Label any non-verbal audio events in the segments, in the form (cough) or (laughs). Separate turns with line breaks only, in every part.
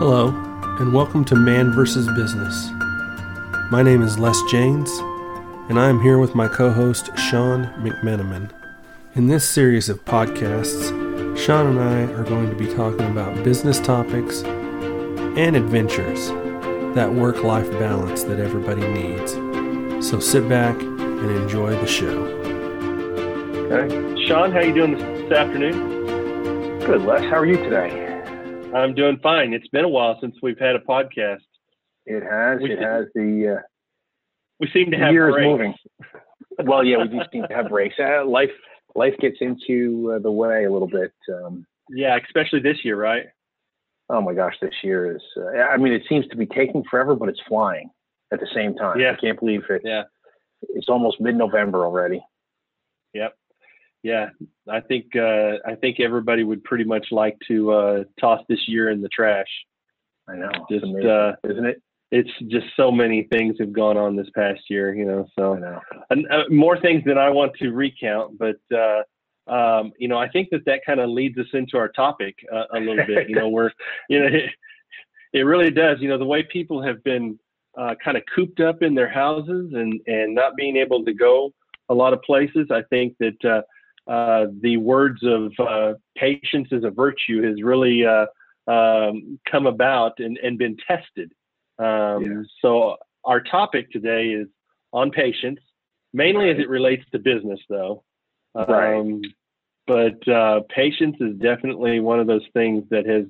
Hello, and welcome to Man vs. Business. My name is Les Janes, and I am here with my co host, Sean McMenamin. In this series of podcasts, Sean and I are going to be talking about business topics and adventures, that work life balance that everybody needs. So sit back and enjoy the show.
Okay. Sean, how you doing this afternoon?
Good, Les. How are you today?
I'm doing fine. It's been a while since we've had a podcast.
It has. We it has. The uh,
we seem to have
years
breaks.
moving. well, yeah, we do seem to have breaks. Uh, life life gets into uh, the way a little bit. Um,
yeah, especially this year, right?
Oh my gosh, this year is. Uh, I mean, it seems to be taking forever, but it's flying at the same time.
Yeah.
I can't believe it.
Yeah.
It's almost mid-November already.
Yep yeah, I think uh, I think everybody would pretty much like to uh, toss this year in the trash.
I know,
just
uh, isn't it?
It's just so many things have gone on this past year, you know. So
know.
And, uh, more things than I want to recount, but uh, um, you know, I think that that kind of leads us into our topic uh, a little bit. You know, (laughs) we're you know, it, it really does. You know, the way people have been uh, kind of cooped up in their houses and and not being able to go a lot of places. I think that uh, uh, the words of uh, patience is a virtue has really uh, um, come about and, and been tested. Um, yeah. So our topic today is on patience, mainly right. as it relates to business, though.
Right. Um,
but uh, patience is definitely one of those things that has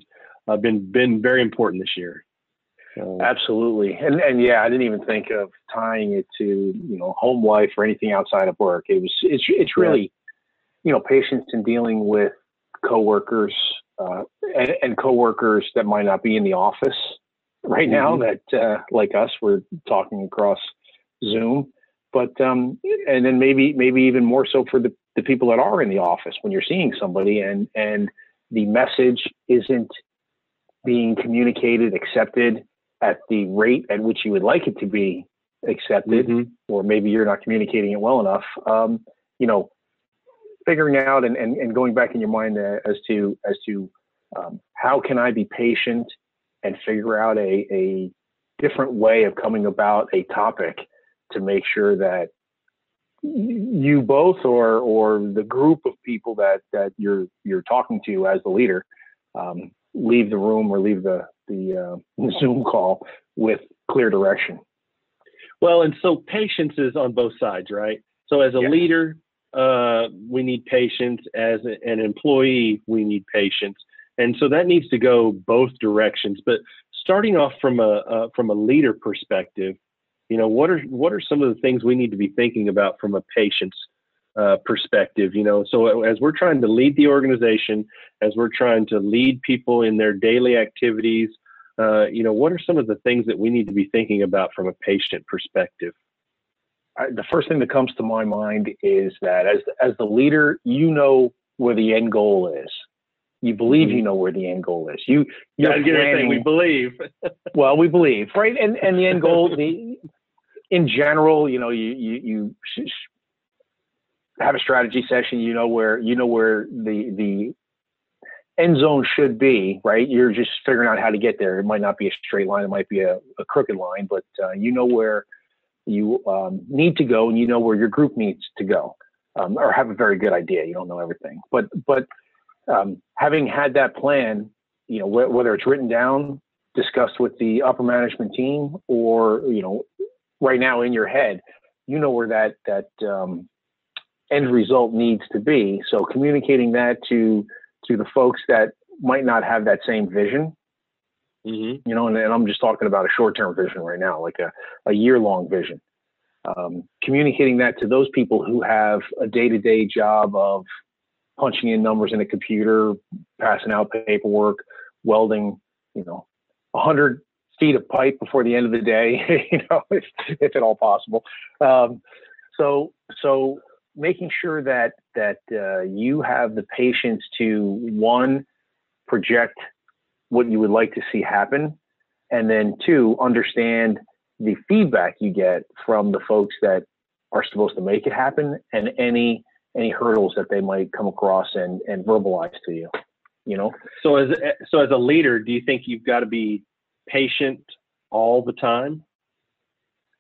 uh, been been very important this year.
Absolutely, and and yeah, I didn't even think of tying it to you know home life or anything outside of work. It was it's it's really you know, patience in dealing with coworkers uh, and, and coworkers that might not be in the office right now mm-hmm. that uh, like us we're talking across zoom but um, and then maybe maybe even more so for the, the people that are in the office when you're seeing somebody and and the message isn't being communicated accepted at the rate at which you would like it to be accepted mm-hmm. or maybe you're not communicating it well enough um, you know figuring out and, and, and going back in your mind as to as to um, how can I be patient and figure out a, a different way of coming about a topic to make sure that you both or or the group of people that that you're you're talking to as the leader um, leave the room or leave the the uh, (laughs) Zoom call with clear direction.
Well, and so patience is on both sides, right? So as a yes. leader, uh, we need patience. As an employee, we need patience, and so that needs to go both directions. But starting off from a uh, from a leader perspective, you know, what are what are some of the things we need to be thinking about from a patience uh, perspective? You know, so as we're trying to lead the organization, as we're trying to lead people in their daily activities. Uh, you know, what are some of the things that we need to be thinking about from a patient perspective?
I, the first thing that comes to my mind is that as as the leader, you know where the end goal is. You believe mm-hmm. you know where the end goal is. You
you're yeah, planning, we believe. (laughs)
well, we believe, right? And and the end goal, the in general, you know, you you you have a strategy session. You know where you know where the the end zone should be, right? You're just figuring out how to get there. It might not be a straight line. It might be a, a crooked line, but uh, you know where you um, need to go and you know where your group needs to go um, or have a very good idea. You don't know everything. But but um, having had that plan you know wh- whether it's written down discussed with the upper management team or you know right now in your head you know where that that um, end result needs to be. So communicating that to to the folks that might not have that same vision Mm-hmm. You know, and, and, I'm just talking about a short-term vision right now, like a, a year-long vision. Um, communicating that to those people who have a day-to-day job of punching in numbers in a computer, passing out paperwork, welding, you know, 100 feet of pipe before the end of the day, (laughs) you know, if, if at all possible. Um, so, so making sure that that uh, you have the patience to one project what you would like to see happen, and then two, understand the feedback you get from the folks that are supposed to make it happen, and any any hurdles that they might come across and and verbalize to you. You know.
So as so as a leader, do you think you've got to be patient all the time?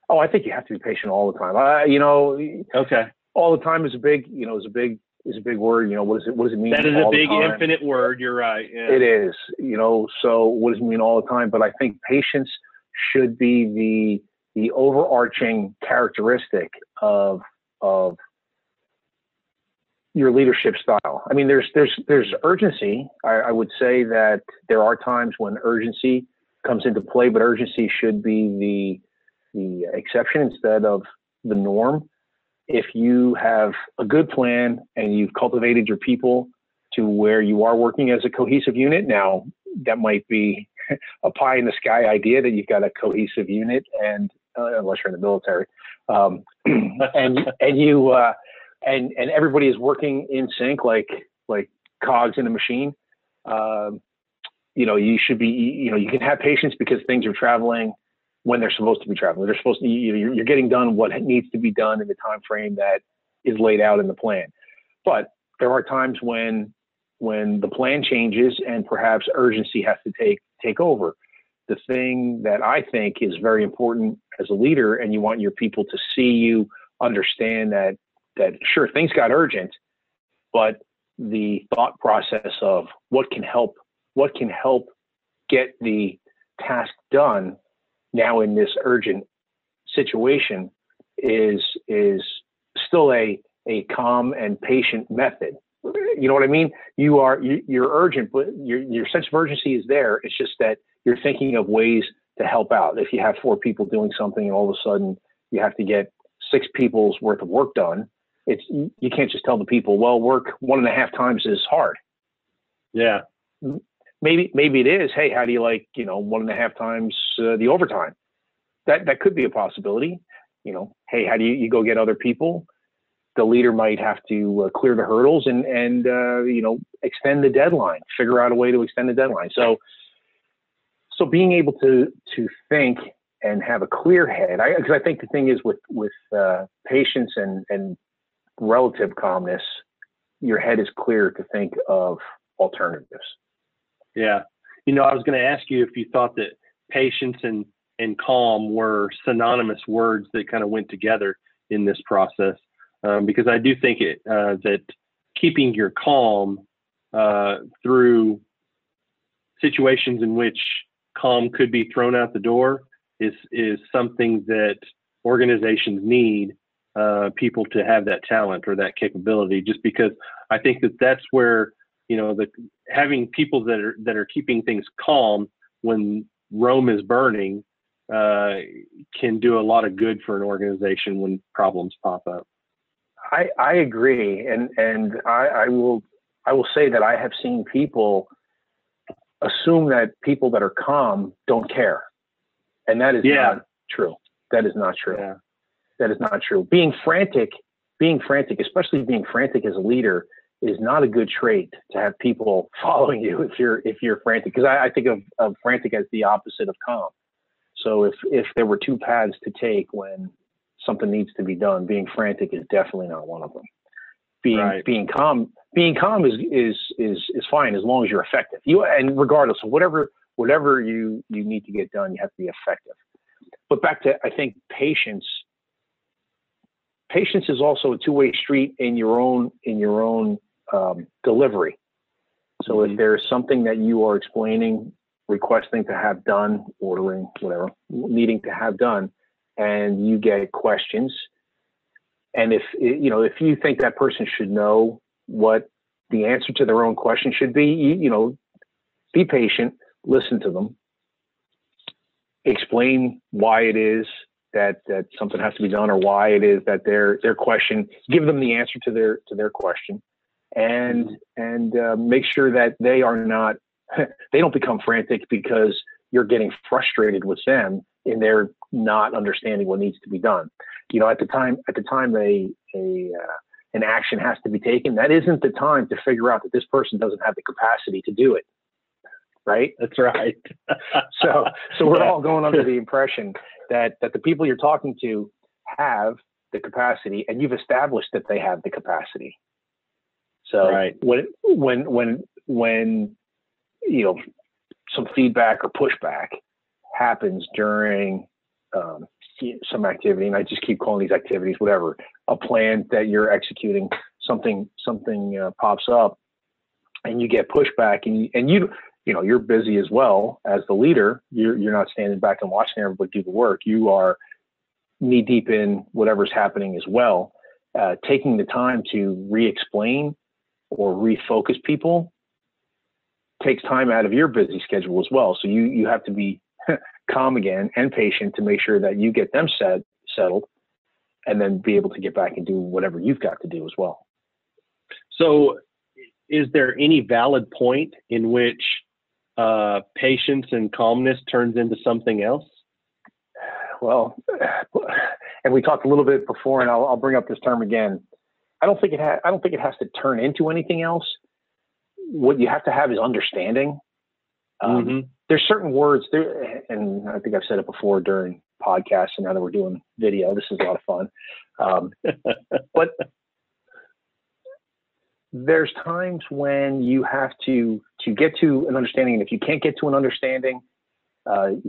Oh, I think you have to be patient all the time. Uh, you know.
Okay.
All the time is a big, you know, is a big is a big word. You know, what does it what does it mean?
That is a big infinite word. You're right. Yeah.
It is. You know, so what does it mean all the time? But I think patience should be the the overarching characteristic of of your leadership style. I mean, there's there's there's urgency. I, I, would say that there are times when urgency comes into play, but urgency should be the the exception instead of the norm. If you have a good plan and you've cultivated your people to where you are working as a cohesive unit, now that might be (laughs) a pie in the sky idea that you've got a cohesive unit, and uh, unless you're in the military, um, (clears throat) and and you uh, and and everybody is working in sync like like cogs in a machine. Um, you know, you should be you know you can have patience because things are traveling when they're supposed to be traveling. They're supposed to you know, you're getting done what needs to be done in the time frame that is laid out in the plan. But there are times when when the plan changes and perhaps urgency has to take take over. The thing that I think is very important as a leader, and you want your people to see you understand that that sure things got urgent, but the thought process of what can help what can help get the task done now in this urgent situation is is still a a calm and patient method you know what I mean? You are you, you're urgent, but your your sense of urgency is there. It's just that you're thinking of ways to help out. If you have four people doing something, and all of a sudden you have to get six people's worth of work done, it's you can't just tell the people, well, work one and a half times is hard.
Yeah. Mm-hmm.
Maybe maybe it is. Hey, how do you like you know one and a half times uh, the overtime? That that could be a possibility. You know, hey, how do you you go get other people? the leader might have to uh, clear the hurdles and and uh, you know extend the deadline, figure out a way to extend the deadline. So so being able to to think and have a clear head, because I, I, think the thing is with with uh, patience and and relative calmness, your head is clear to think of alternatives.
Yeah, you know, I was going to ask you if you thought that patience and and calm were synonymous words that kind of went together in this process um, because I do think it uh, that keeping your calm uh, through situations in which calm could be thrown out the door is is something that organizations need uh, people to have that talent or that capability. Just because I think that that's where you know the having people that are that are keeping things calm when Rome is burning uh, can do a lot of good for an organization when problems pop up.
I, I agree, and and I, I will I will say that I have seen people assume that people that are calm don't care, and that is yeah. not true. That is not true. Yeah. That is not true. Being frantic, being frantic, especially being frantic as a leader, is not a good trait to have people (laughs) following you if you're if you're frantic. Because I, I, think of, of frantic as the opposite of calm. So if if there were two paths to take when something needs to be done. Being frantic is definitely not one of them. Being right. being calm being calm is is is is fine as long as you're effective. You and regardless of whatever whatever you you need to get done, you have to be effective. But back to I think patience. Patience is also a two-way street in your own in your own um, delivery. So mm-hmm. if there's something that you are explaining, requesting to have done, ordering, whatever, needing to have done, and you get questions. And if you know if you think that person should know what the answer to their own question should be, you, you know, be patient, listen to them, explain why it is that that something has to be done or why it is that their their question give them the answer to their to their question and and uh, make sure that they are not (laughs) they don't become frantic because you're getting frustrated with them and they're not understanding what needs to be done. You know, at the time, at the time a a uh, an action has to be taken, that isn't the time to figure out that this person doesn't have the capacity to do it. Right?
That's right. (laughs)
so so we're all going under the (laughs) impression that that the people you're talking to have the capacity and you've established that they have the capacity. So right. when when when when you know, some feedback or pushback happens during um, some activity, and I just keep calling these activities whatever a plan that you're executing. Something something uh, pops up, and you get pushback, and you, and you you know you're busy as well as the leader. You're you're not standing back and watching everybody do the work. You are knee deep in whatever's happening as well. Uh, taking the time to re-explain or refocus people takes time out of your busy schedule as well. So you you have to be (laughs) calm again and patient to make sure that you get them set settled and then be able to get back and do whatever you've got to do as well.
So is there any valid point in which uh, patience and calmness turns into something else?
Well, (sighs) and we talked a little bit before, and I'll, I'll bring up this term again. I don't think it ha- I don't think it has to turn into anything else. What you have to have is understanding. Um, mm-hmm. There's certain words there, and I think I've said it before during podcasts, and now that we're doing video, this is a lot of fun. Um, (laughs) but there's times when you have to to get to an understanding, and if you can't get to an understanding, uh, (laughs)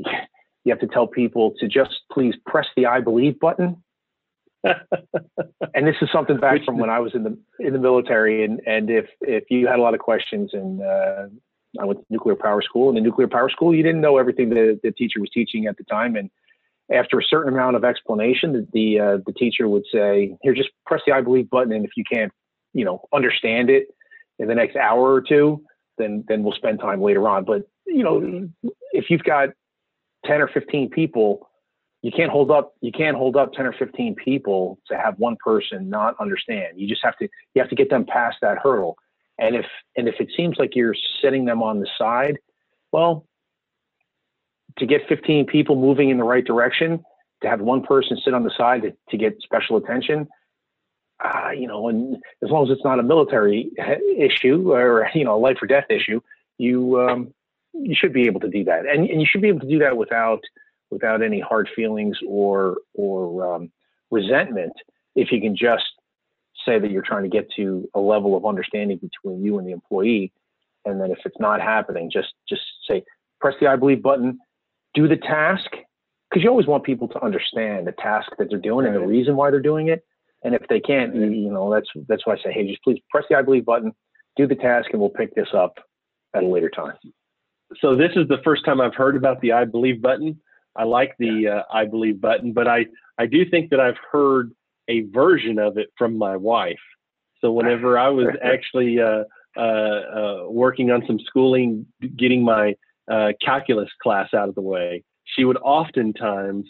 you have to tell people to just please press the "I believe" button. (laughs) and this is something back from when I was in the in the military, and and if if you had a lot of questions, and uh, I went to nuclear power school, and in nuclear power school, you didn't know everything that the teacher was teaching at the time, and after a certain amount of explanation, the the, uh, the teacher would say, "Here, just press the I believe button, and if you can't you know understand it in the next hour or two, then then we'll spend time later on. But you know, if you've got ten or fifteen people, you can't hold up you can't hold up ten or fifteen people to have one person not understand. You just have to you have to get them past that hurdle. And if and if it seems like you're setting them on the side, well, to get 15 people moving in the right direction, to have one person sit on the side to, to get special attention, uh, you know, and as long as it's not a military (laughs) issue or you know a life or death issue, you um, you should be able to do that, and, and you should be able to do that without without any hard feelings or or um, resentment. If you can just say that you're trying to get to a level of understanding between you and the employee, and then if it's not happening, just just say press the I believe button, do the task, because you always want people to understand the task that they're doing and the reason why they're doing it and if they can't, you, you know, that's that's why I say, hey, just please press the I believe button, do the task, and we'll pick this up at a later time.
So this is the first time I've heard about the I believe button. I like the uh, I believe button, but I I do think that I've heard a version of it from my wife. So whenever I was (laughs) actually uh, uh, uh, working on some schooling, getting my uh, calculus class out of the way, she would oftentimes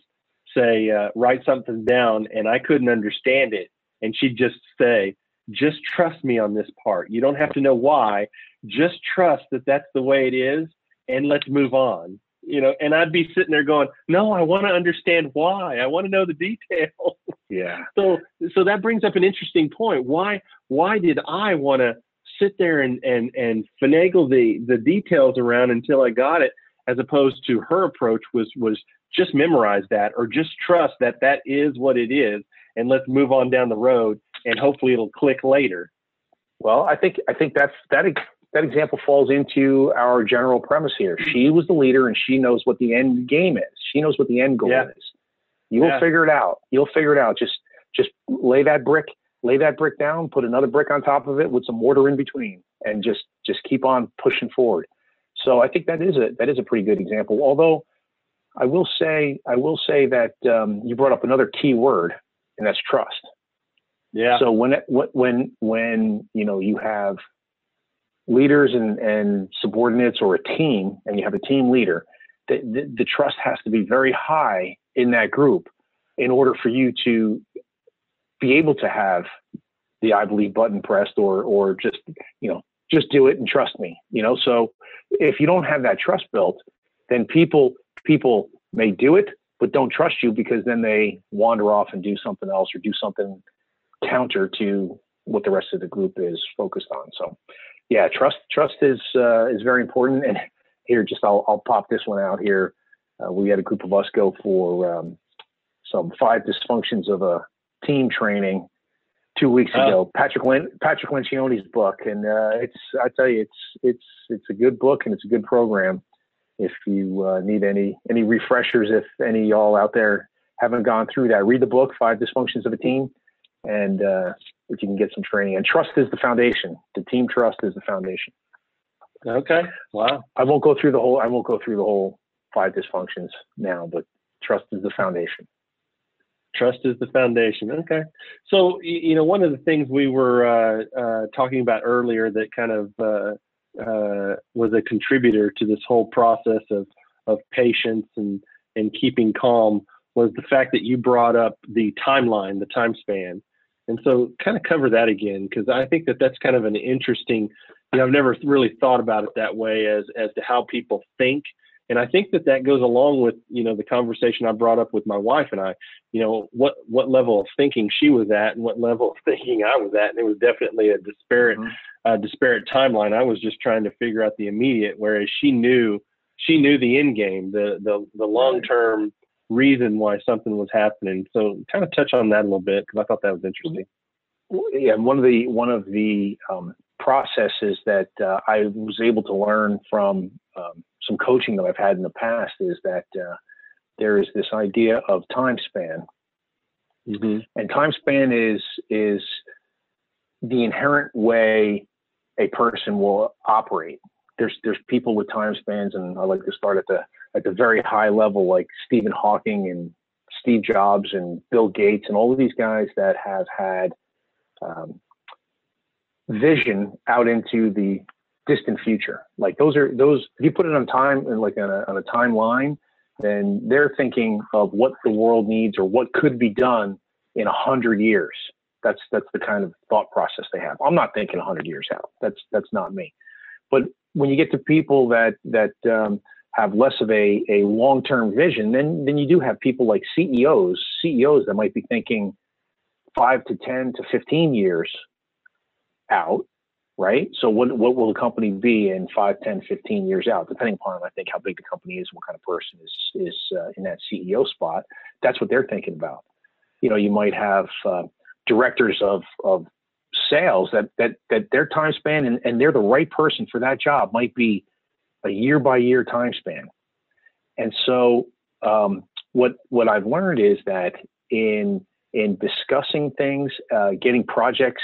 say, uh, write something down, and I couldn't understand it. And she'd just say, just trust me on this part. You don't have to know why. Just trust that that's the way it is, and let's move on. You know, and I'd be sitting there going, "No, I want to understand why. I want to know the details."
Yeah. (laughs)
So, so that brings up an interesting point. Why, why did I want to sit there and and and finagle the the details around until I got it, as opposed to her approach was was just memorize that or just trust that that is what it is and let's move on down the road and hopefully it'll click later
well i think i think that's that that example falls into our general premise here she was the leader and she knows what the end game is she knows what the end goal yeah. is you'll yeah. figure it out you'll figure it out just just lay that brick lay that brick down put another brick on top of it with some mortar in between and just just keep on pushing forward so i think that is a that is a pretty good example although I will say, I will say that um, you brought up another key word, and that's trust.
Yeah.
So when it, when when you know you have leaders and, and subordinates or a team, and you have a team leader, the, the, the trust has to be very high in that group in order for you to be able to have the I believe button pressed or or just you know just do it and trust me. You know, so if you don't have that trust built, then people people may do it, but don't trust you because then they wander off and do something else or do something counter to what the rest of the group is focused on. So, yeah, trust trust is uh, is very important. And here, just I'll I'll pop this one out here. Uh, we had a group of us go for um, some five dysfunctions of a team training two weeks uh, ago. Patrick Lin- Patrick Lencioni's book, and uh, it's I tell you, it's it's it's a good book and it's a good program. If you uh, need any any refreshers, if any y'all out there haven't gone through that, read the book, Five Dysfunctions of a Team, and uh, if you can get some training. And trust is the foundation. The team trust is the foundation.
Okay. Wow.
I won't go through the whole. I won't go through the whole five dysfunctions now, but trust is the foundation.
Trust is the foundation. Okay. So, you know, one of the things we were uh, uh, talking about earlier that kind of uh, uh, was a contributor to this whole process of, of patience and, and keeping calm was the fact that you brought up the timeline, the time span. And so, kind of cover that again, because I think that that's kind of an interesting, you know, I've never really thought about it that way as, as to how people think and I think that that goes along with you know the conversation I brought up with my wife and I, you know what what level of thinking she was at and what level of (laughs) thinking I was at, and it was definitely a disparate mm-hmm. uh, disparate timeline. I was just trying to figure out the immediate, whereas she knew she knew the end game, the the the long term reason why something was happening. So kind of touch on that a little bit because I thought that was interesting.
Yeah, one of the one of the um, processes that uh, I was able to learn from um, some coaching that I've had in the past is that uh, there is this idea of time span, mm-hmm. and time span is is the inherent way a person will operate. There's there's people with time spans, and I like to start at the at the very high level, like Stephen Hawking and Steve Jobs and Bill Gates and all of these guys that have had um, vision out into the distant future. Like those are those. If you put it on time and like on a, on a timeline, then they're thinking of what the world needs or what could be done in a hundred years. That's that's the kind of thought process they have. I'm not thinking a hundred years out. That's that's not me. But when you get to people that that um, have less of a, a long term vision, then then you do have people like CEOs, CEOs that might be thinking five to ten to fifteen years out right? So what what will the company be in 5, 10, 15 years out, depending upon I think how big the company is, what kind of person is is uh, in that CEO spot. That's what they're thinking about. You know, you might have uh, directors of of sales that that that their time span and, and they're the right person for that job might be a year by year time span. And so um, what what I've learned is that in in discussing things, uh, getting projects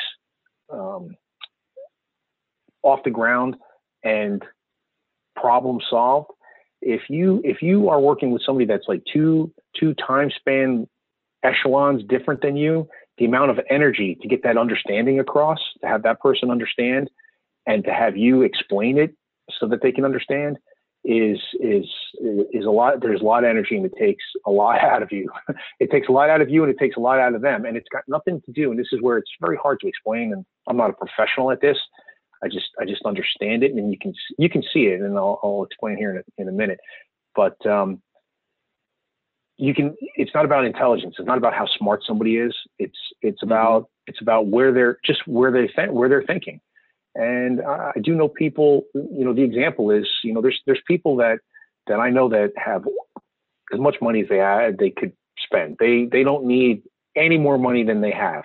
um, off the ground and problem solved if you if you are working with somebody that's like two two time span echelons different than you the amount of energy to get that understanding across to have that person understand and to have you explain it so that they can understand is is is a lot there's a lot of energy and it takes a lot out of you (laughs) it takes a lot out of you and it takes a lot out of them and it's got nothing to do and this is where it's very hard to explain and i'm not a professional at this I just I just understand it, and you can you can see it, and I'll, I'll explain here in a, in a minute. But um, you can. It's not about intelligence. It's not about how smart somebody is. It's it's mm-hmm. about it's about where they're just where they think where they're thinking. And I, do know people. You know, the example is you know there's there's people that that I know that have as much money as they had they could spend. They they don't need any more money than they have.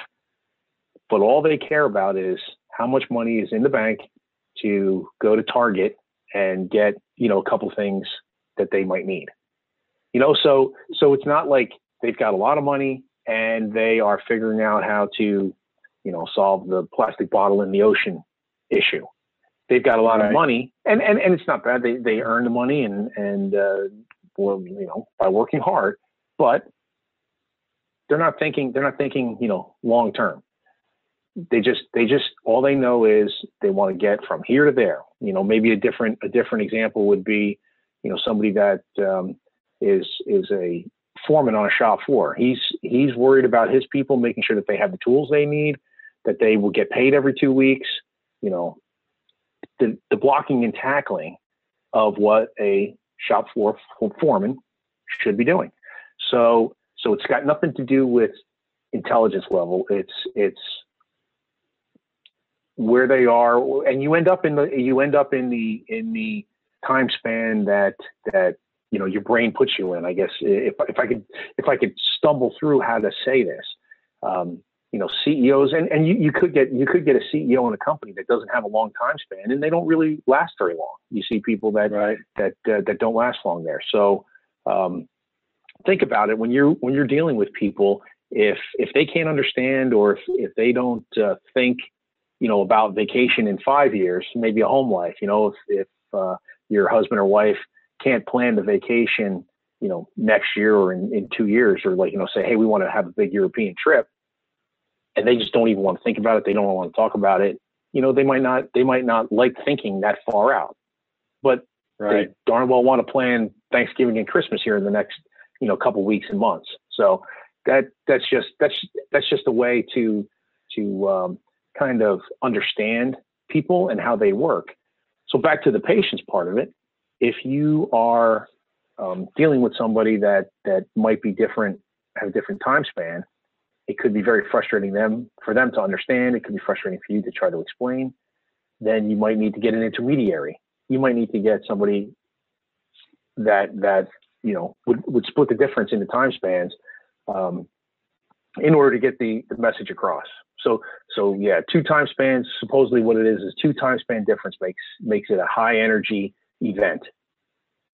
But all they care about is how much money is in the bank to go to Target and get, you know, a couple things that they might need. You know, so so it's not like they've got a lot of money and they are figuring out how to, you know, solve the plastic bottle in the ocean issue. They've got a lot right. of money, and, and and it's not bad. They they earn the money and and uh, well, you know, by working hard, but they're not thinking they're not thinking you know long term they just they just all they know is they want to get from here to there you know maybe a different a different example would be you know somebody that um, is is a foreman on a shop floor he's he's worried about his people making sure that they have the tools they need that they will get paid every two weeks you know the, the blocking and tackling of what a shop floor foreman should be doing so so it's got nothing to do with intelligence level it's it's where they are, and you end up in the you end up in the in the time span that that you know your brain puts you in. I guess if if I could if I could stumble through how to say this, um, you know CEOs and, and you, you could get you could get a CEO in a company that doesn't have a long time span and they don't really last very long. You see people that
right.
that uh, that don't last long there. So um, think about it when you're when you're dealing with people. If if they can't understand or if, if they don't uh, think you know about vacation in five years, maybe a home life. You know if if uh, your husband or wife can't plan the vacation you know next year or in, in two years or like you know say hey we want to have a big european trip and they just don't even want to think about it. They don't want to talk about it. You know, they might not they might not like thinking that far out, but
right.
they darn well want to plan Thanksgiving and Christmas here in the next you know couple weeks and months. So that that's just that's that's just a way to to um, kind of understand people and how they work. So back to the patience part of it, if you are um, dealing with somebody that that might be different, have a different time span, it could be very frustrating them for them to understand. It could be frustrating for you to try to explain. Then you might need to get an intermediary. You might need to get somebody that that you know would, would split the difference in the time spans um, in order to get the, the message across. So so yeah, two time spans. Supposedly, what it is is two time span difference makes makes it a high energy event,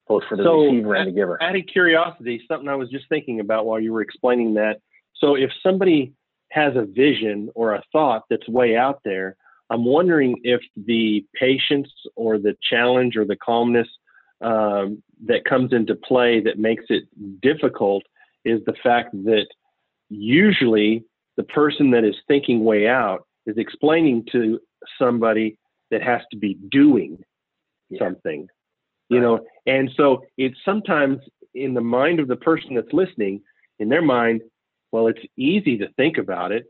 both for the
so,
receiver and the giver.
Out of curiosity, something I was just thinking about while you were explaining that so if somebody has a vision or a thought that's way out there, I'm wondering if the patience or the challenge or the calmness um, that comes into play that makes it difficult is the fact that usually the person that is thinking way out is explaining to somebody that has to be doing yeah. something you know and so it's sometimes in the mind of the person that's listening in their mind well, it's easy to think about it,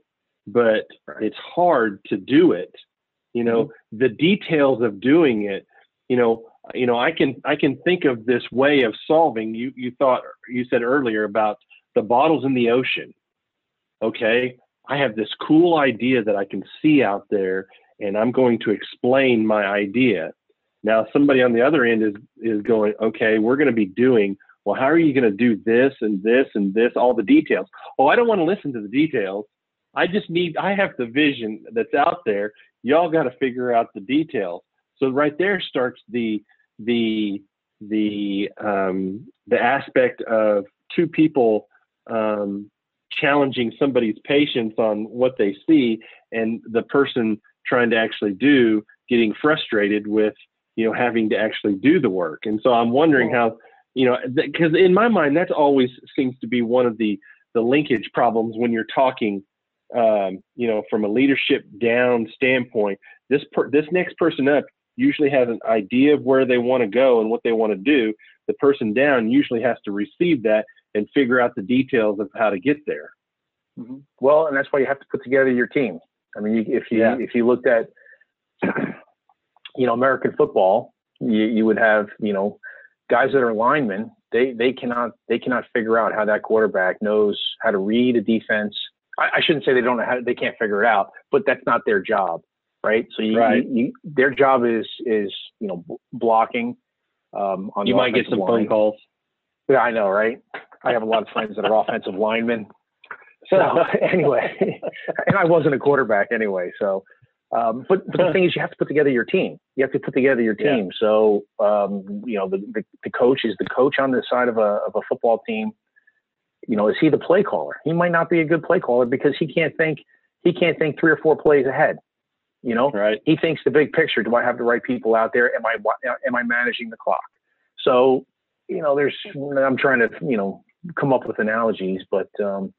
but it's hard to do it. You know, mm-hmm. the details of doing it, you know, you know, I can I can think of this way of solving. You you thought you said earlier about the bottles in the ocean. Okay, I have this cool idea that I can see out there, and I'm going to explain my idea. Now, somebody on the other end is is going, okay, we're going to be doing well, how are you going to do this and this and this, all the details? Oh, I don't want to listen to the details. I just need, I have the vision that's out there. Y'all got to figure out the details. So right there starts the, the, the, um, the aspect of two people, um, challenging somebody's patience on what they see and the person trying to actually do getting frustrated with you know having to actually do the work and so i'm wondering how you know, because in my mind, that always seems to be one of the the linkage problems when you're talking, um, you know, from a leadership down standpoint. This per, this next person up usually has an idea of where they want to go and what they want to do. The person down usually has to receive that and figure out the details of how to get there.
Mm-hmm. Well, and that's why you have to put together your team. I mean, if you yeah. if you looked at, (clears throat) you know, American football, you, you would have you know guys that are linemen, they they cannot they cannot figure out how that quarterback knows how to read a defense. I, I shouldn't say they don't know how they can't figure it out, but that's not their job, right? So you,
right.
you, you their job is is you know blocking. Um, on
you might get some
line.
phone calls.
Yeah, I know, right? I have a lot of friends that are offensive linemen. So (laughs) anyway, and I wasn't a quarterback anyway, so um, but, but the (laughs) thing is, you have to put together your team. You have to put together your team. Yeah. So, um, you know, the, the, the, coach is the coach on the side of a, of a football team. You know, is he the play caller? He might not be a good play caller because he can't think, he can't think three or four plays ahead. You know,
right.
he thinks the big picture. Do I have the right people out there? Am I, am I managing the clock? So, you know, there's, I'm trying to, you know, come up with analogies, but, um,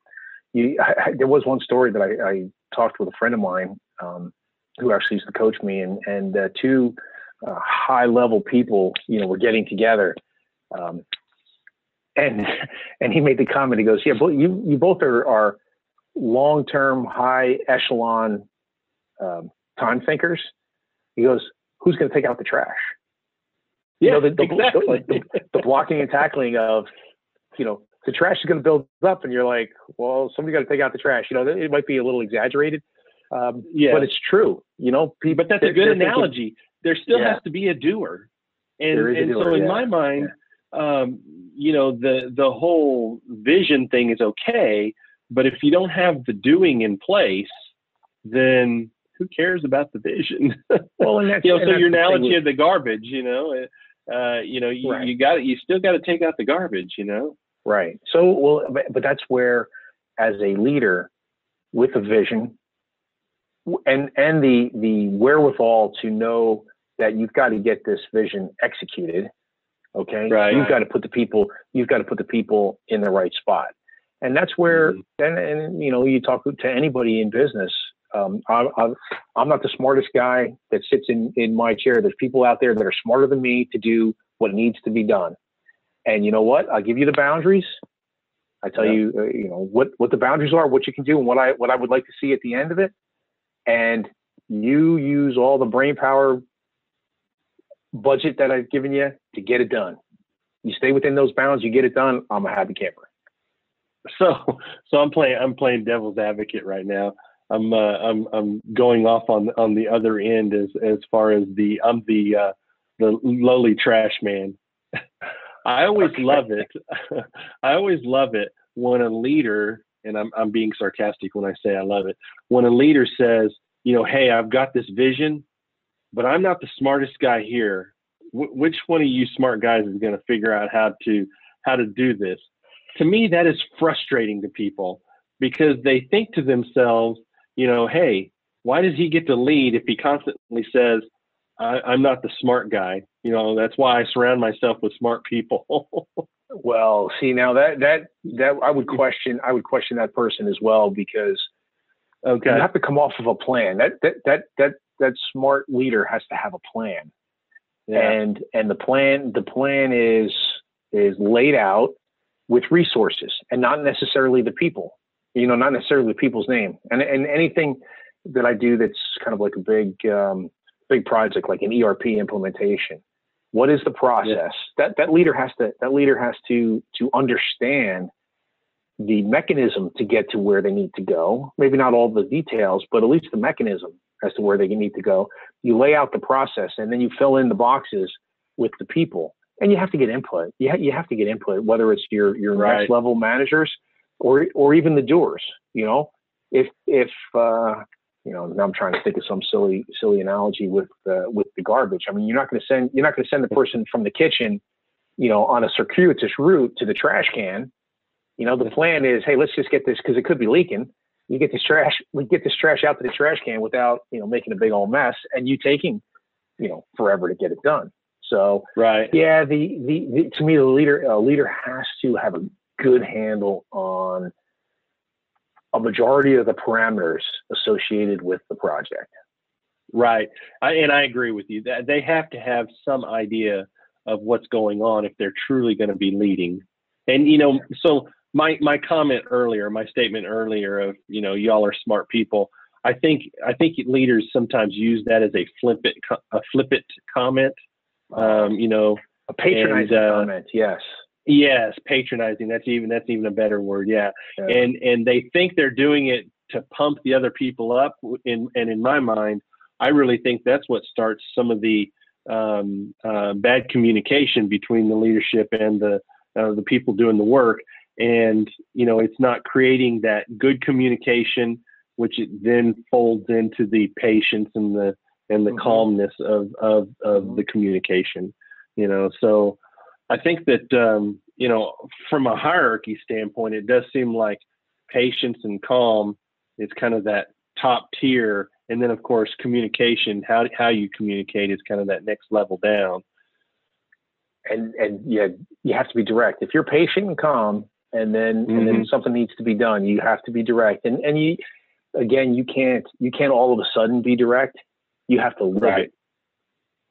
you, I, there was one story that I, I talked with a friend of mine, um, who actually used to coach me, and and uh, two uh, high level people, you know, were getting together. Um, and (laughs) and he made the comment. He goes, "Yeah, but you you both are are long term, high echelon um, time thinkers." He goes, "Who's going to take out the trash?"
Yeah,
you know, the, the,
exactly.
the, the, the blocking and tackling of, you know, the trash is going to build up, and you're like, well, somebody got to take out the trash. You know, it might be a little exaggerated, um, yeah. But it's true, you know.
People, but that's a good analogy. Thinking, there still yeah. has to be a doer, and and doer, so in yeah. my mind, um, you know, the the whole vision thing is okay, But if you don't have the doing in place, then who cares about the vision? (laughs) Well, and that's, (laughs) you know, so your analogy of the garbage, you know, uh, you know, you, right. you got you still got to take out the garbage, you know.
Right. So, well, but, but that's where, as a leader, with a vision, and and the the wherewithal to know that you've got to get this vision executed. Okay. Right. You've got to put the people. You've got to put the people in the right spot, and that's where. Mm-hmm. And and you know, you talk to anybody in business. Um, I, I, I'm not the smartest guy that sits in in my chair. There's people out there that are smarter than me to do what needs to be done. And you know what? I'll give you the boundaries. I tell yeah. you, uh, you know what what the boundaries are, what you can do, and what I what I would like to see at the end of it. And you use all the brain power budget that I've given you to get it done. You stay within those bounds, you get it done. I'm a happy camper.
So, so I'm playing I'm playing devil's advocate right now. I'm uh, I'm I'm going off on on the other end as as far as the I'm the uh, the lowly trash man. (laughs) I always love it. (laughs) I always love it when a leader, and I'm, I'm being sarcastic when I say I love it, when a leader says, you know, hey, I've got this vision, but I'm not the smartest guy here. Wh- which one of you smart guys is going to figure out how to how to do this? To me, that is frustrating to people because they think to themselves, you know, hey, why does he get to lead if he constantly says, I, am not the smart guy. You know, that's why I surround myself with smart people. (laughs)
well, see now that that that I would question I would question that person as well because okay. you have to come off of a plan. That that that that that smart leader has to have a plan. Yeah. And and the plan the plan is is laid out with resources and not necessarily the people. You know, not necessarily the people's name. And and anything that I do that's kind of like a big um, big project like an ERP implementation. What is the process? Yeah. That that leader has to that leader has to to understand the mechanism to get to where they need to go. Maybe not all the details, but at least the mechanism as to where they need to go. You lay out the process and then you fill in the boxes with the people. And you have to get input. You, ha- you have to get input, whether it's your your right. next level managers or or even the doers. You know, if if uh, you know, now I'm trying to think of some silly, silly analogy with uh, with the garbage. I mean, you're not going to send you're not going to send the person from the kitchen, you know, on a circuitous route to the trash can. You know, the plan is, hey, let's just get this because it could be leaking. You get this trash, we get this trash out to the trash can without, you know, making a big old mess, and you taking, you know, forever to get it done. So,
right,
yeah, the the, the to me, the leader a leader has to have a good handle on a majority of the parameters associated with the project.
Right, I, and I agree with you that they have to have some idea of what's going on if they're truly going to be leading. And you know, so my my comment earlier, my statement earlier of you know y'all are smart people. I think I think leaders sometimes use that as a flippant a flippant comment. Um, you know,
a patronizing and, uh, comment. Yes.
Yes, patronizing. That's even that's even a better word. Yeah. yeah. And and they think they're doing it to pump the other people up. In and in my mind, I really think that's what starts some of the um, uh, bad communication between the leadership and the uh, the people doing the work. And you know, it's not creating that good communication, which it then folds into the patience and the and the mm-hmm. calmness of of of mm-hmm. the communication. You know, so I think that um, you know, from a hierarchy standpoint, it does seem like patience and calm is kind of that top tier, and then of course communication, how how you communicate is kind of that next level down.
And and yeah, you have to be direct. If you're patient and calm, and then mm-hmm. and then mm-hmm. something needs to be done, you have to be direct. And and you again, you can't you can't all of a sudden be direct. You have to live right. it.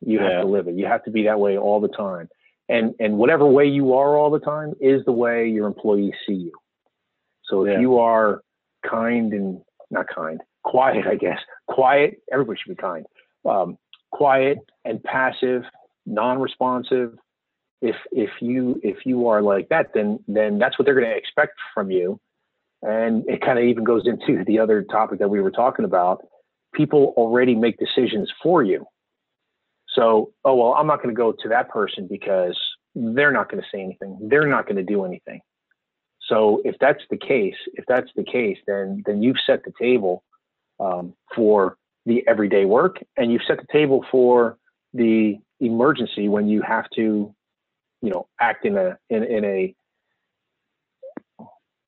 You yeah. have to live it. You have to be that way all the time and and whatever way you are all the time is the way your employees see you. So if yeah. you are kind and not kind quiet i guess. Quiet everybody should be kind. Um, quiet and passive non-responsive. If if you if you are like that then then that's what they're going to expect from you. And it kind of even goes into the other topic that we were talking about. People already make decisions for you so, oh, well, I'm not going to go to that person because they're not going to say anything. They're not going to do anything. So if that's the case, if that's the case, then then you've set the table um, for the everyday work, and you've set the table for the emergency when you have to, you know, act in a in, in a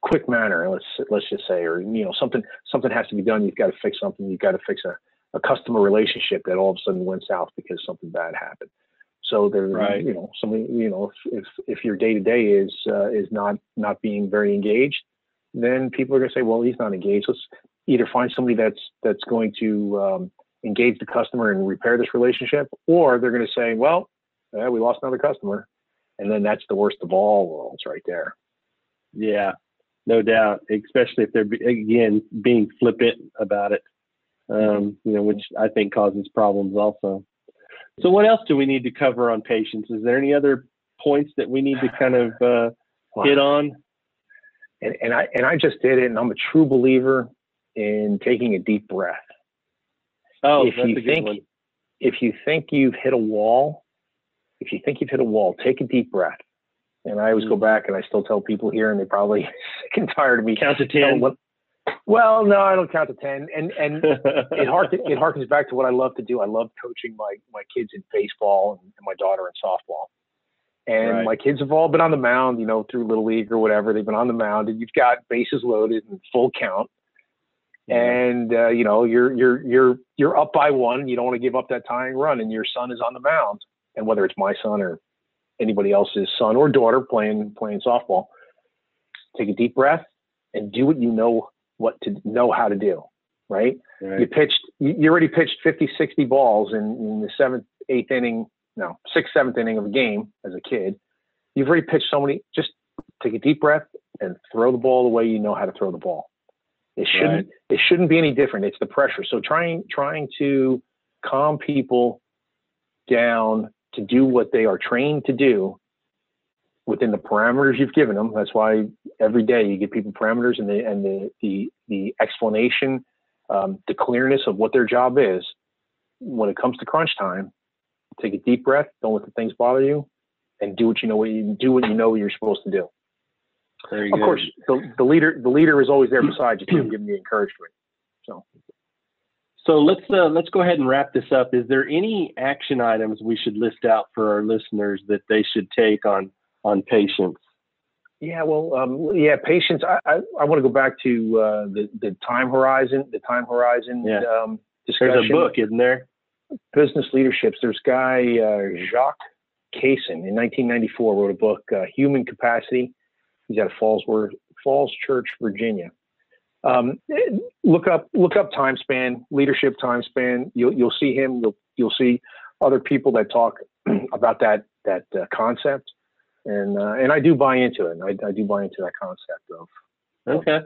quick manner. Let's let's just say, or you know, something something has to be done. You've got to fix something. You've got to fix a, a customer relationship that all of a sudden went south because something bad happened. So there, right. you know, something, you know, if if, if your day to day is uh, is not not being very engaged, then people are going to say, well, he's not engaged. Let's either find somebody that's that's going to um, engage the customer and repair this relationship, or they're going to say, well, eh, we lost another customer, and then that's the worst of all worlds, right there.
Yeah, no doubt. Especially if they're again being flippant about it, um, you know, which I think causes problems also. So, what else do we need to cover on patience? Is there any other points that we need to kind of uh, wow. hit on?
And, and I and I just did it, and I'm a true believer in taking a deep breath.
Oh, if you think one.
if you think you've hit a wall, if you think you've hit a wall, take a deep breath. And I always mm-hmm. go back and I still tell people here, and they probably (laughs) sick and tired of me.
Count to ten.
Well, no, I don't count to ten, and and it (laughs) harkens it harkens back to what I love to do. I love coaching my my kids in baseball and, and my daughter in softball. And right. my kids have all been on the mound, you know, through little league or whatever. They've been on the mound, and you've got bases loaded and full count. And uh, you know, you're you're you're you're up by one. You don't want to give up that tying run, and your son is on the mound. And whether it's my son or anybody else's son or daughter playing playing softball, take a deep breath and do what you know what to know how to do, right? right. You pitched, you already pitched 50, 60 balls in, in the seventh, eighth inning, no, sixth, seventh inning of a game as a kid. You've already pitched so many, just take a deep breath and throw the ball the way you know how to throw the ball. It shouldn't, right. it shouldn't be any different. It's the pressure. So trying, trying to calm people down to do what they are trained to do within the parameters you've given them. That's why every day you give people parameters and the and the the, the explanation, um, the clearness of what their job is. When it comes to crunch time, take a deep breath. Don't let the things bother you, and do what you know what you do what you know you're supposed to do. Of
good.
course, the, the leader the leader is always there beside you too, giving you encouragement. So.
So let's uh, let's go ahead and wrap this up. Is there any action items we should list out for our listeners that they should take on on patience?
Yeah, well, um, yeah, patience. I, I, I, want to go back to uh, the the time horizon, the time horizon
yeah.
um, discussion.
There's a book, isn't there?
Business leaderships. There's guy uh, Jacques Cason in 1994 wrote a book, uh, Human Capacity. He's out of Fallsworth, Falls Church, Virginia. Um, look up look up time span, leadership time span. You'll you'll see him. You'll you'll see other people that talk (clears throat) about that that uh, concept and uh, and I do buy into it. I, I do buy into that concept of
okay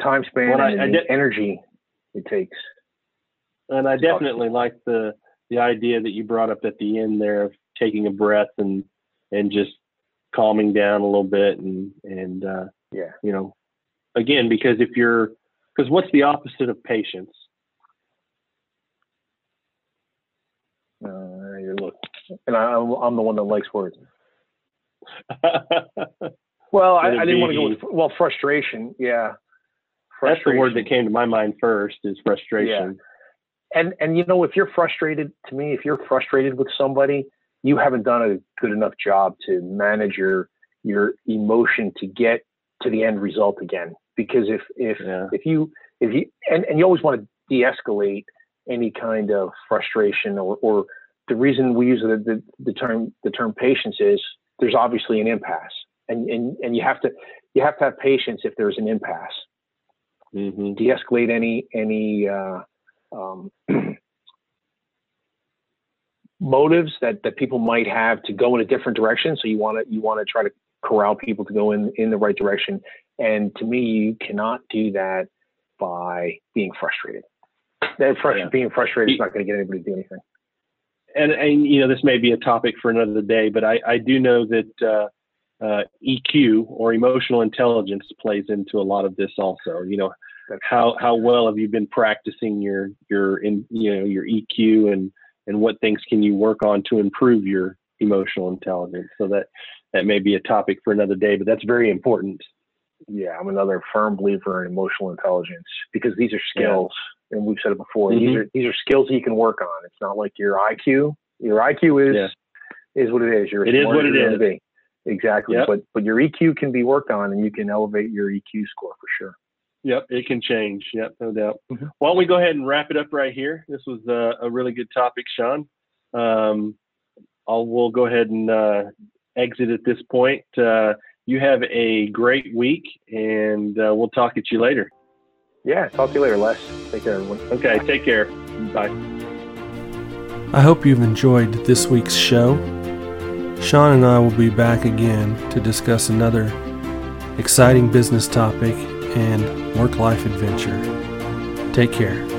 time span well, and I, I de- energy it takes.
And I definitely like the the idea that you brought up at the end there of taking a breath and and just calming down a little bit and and uh,
yeah
you know again because if you're because what's the opposite of patience?
Uh, look, and I, I'm the one that likes words. (laughs) well, I, I, didn't want to go with well frustration. Yeah,
frustration. that's the word that came to my mind first is frustration.
Yeah. And and you know if you're frustrated, to me, if you're frustrated with somebody, you haven't done a good enough job to manage your your emotion to get to the end result again. Because if if yeah. if you if you and, and you always want to de-escalate any kind of frustration or, or the reason we use the, the, the term the term patience is there's obviously an impasse, and and and you have to you have to have patience if there's an impasse.
Mm-hmm.
De-escalate any any uh, um, (clears throat) motives that that people might have to go in a different direction. So you want to you want to try to corral people to go in in the right direction. And to me, you cannot do that by being frustrated. That frust- yeah. being frustrated is not going to get anybody to do anything
and, and you know this may be a topic for another day, but I, I do know that uh, uh, EQ or emotional intelligence plays into a lot of this also. You know, how how well have you been practicing your your in you know your EQ and and what things can you work on to improve your emotional intelligence? So that that may be a topic for another day, but that's very important.
yeah, I'm another firm believer in emotional intelligence because these are skills, yeah. And we've said it before. Mm-hmm. These are these are skills you can work on. It's not like your IQ. Your IQ is yeah. is what it is. You're
it is what it is. Be.
Exactly. Yep. But but your EQ can be worked on, and you can elevate your EQ score for sure.
Yep, it can change. Yep, no doubt. Mm-hmm. Why don't we go ahead and wrap it up right here? This was a, a really good topic, Sean. Um, I'll we'll go ahead and uh, exit at this point. Uh, you have a great week, and uh, we'll talk at you later.
Yeah, talk to you later, Les. Take care, everyone.
Okay, take care. Bye.
I hope you've enjoyed this week's show. Sean and I will be back again to discuss another exciting business topic and work life adventure. Take care.